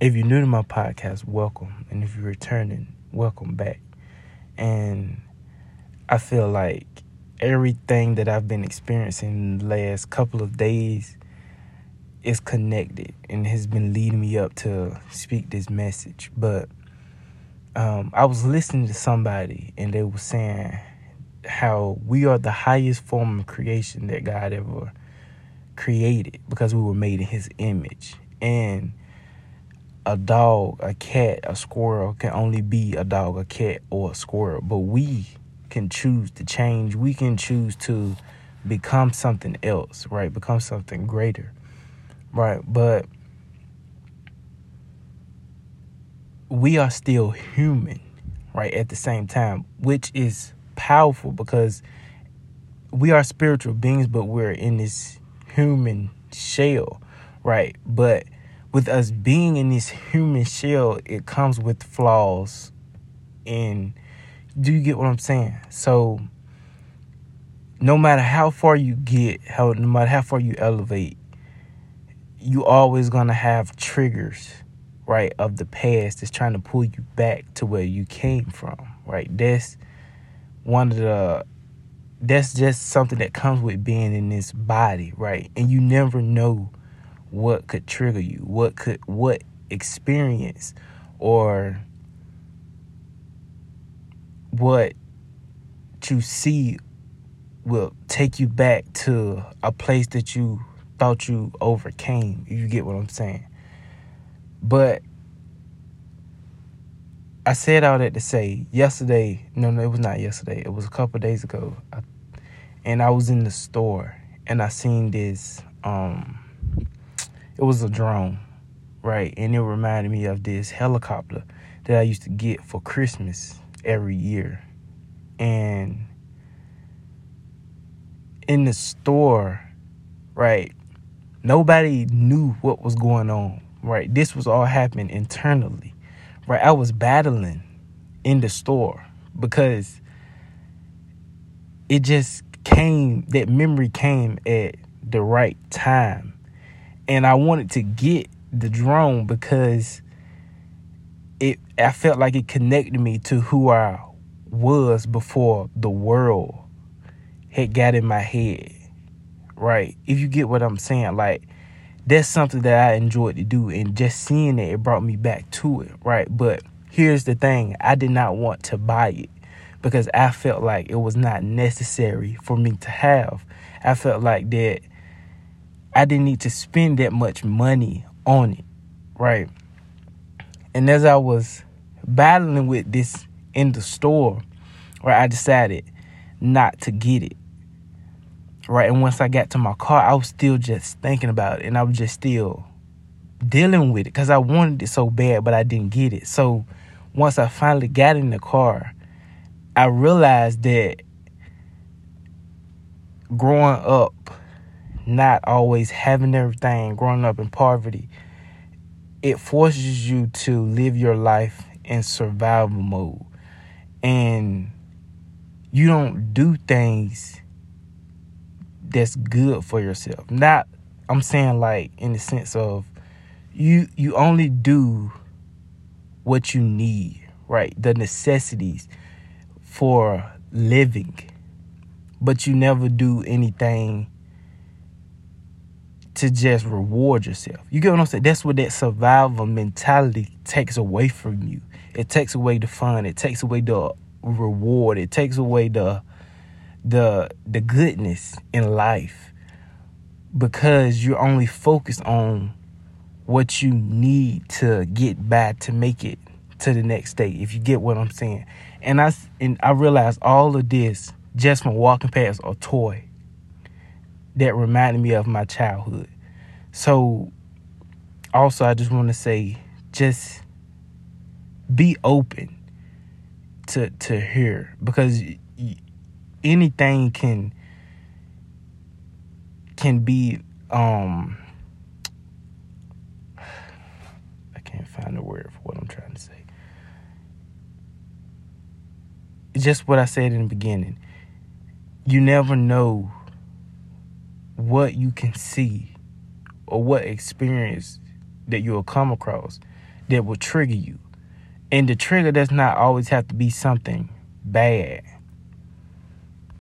if you're new to my podcast, welcome. And if you're returning, welcome back. And I feel like everything that I've been experiencing the last couple of days is connected and has been leading me up to speak this message. But um, I was listening to somebody and they were saying how we are the highest form of creation that God ever created because we were made in his image. And a dog, a cat, a squirrel can only be a dog, a cat, or a squirrel. But we can choose to change. We can choose to become something else, right? Become something greater, right? But we are still human, right? At the same time, which is powerful because we are spiritual beings, but we're in this human shell, right? But with us being in this human shell, it comes with flaws and do you get what I'm saying? So no matter how far you get, how no matter how far you elevate, you always gonna have triggers, right, of the past that's trying to pull you back to where you came from, right? That's one of the that's just something that comes with being in this body, right? And you never know what could trigger you, what could what experience or what you see will take you back to a place that you thought you overcame. You get what I'm saying? But I said all that to say yesterday. No, no, it was not yesterday. It was a couple days ago, I, and I was in the store and I seen this. Um, it was a drone, right? And it reminded me of this helicopter that I used to get for Christmas every year. And in the store, right, nobody knew what was going on, right? This was all happening internally, right? I was battling in the store because it just came, that memory came at the right time. And I wanted to get the drone because it I felt like it connected me to who I was before the world had got in my head. Right? If you get what I'm saying, like that's something that I enjoyed to do and just seeing it it brought me back to it, right? But here's the thing, I did not want to buy it because I felt like it was not necessary for me to have. I felt like that I didn't need to spend that much money on it, right? And as I was battling with this in the store, where I decided not to get it. Right. And once I got to my car, I was still just thinking about it and I was just still dealing with it because I wanted it so bad, but I didn't get it. So once I finally got in the car, I realized that growing up, not always having everything, growing up in poverty, it forces you to live your life in survival mode. And you don't do things that's good for yourself. Not I'm saying like in the sense of you you only do what you need, right? The necessities for living. But you never do anything to just reward yourself. You get what I'm saying? That's what that survival mentality takes away from you. It takes away the fun. It takes away the reward. It takes away the the the goodness in life because you're only focused on what you need to get by to make it to the next day. If you get what I'm saying, and I and I realized all of this just from walking past a toy that reminded me of my childhood. So, also, I just want to say, just be open to to hear because anything can can be um I can't find a word for what I'm trying to say. Just what I said in the beginning. You never know what you can see or what experience that you'll come across that will trigger you. And the trigger does not always have to be something bad.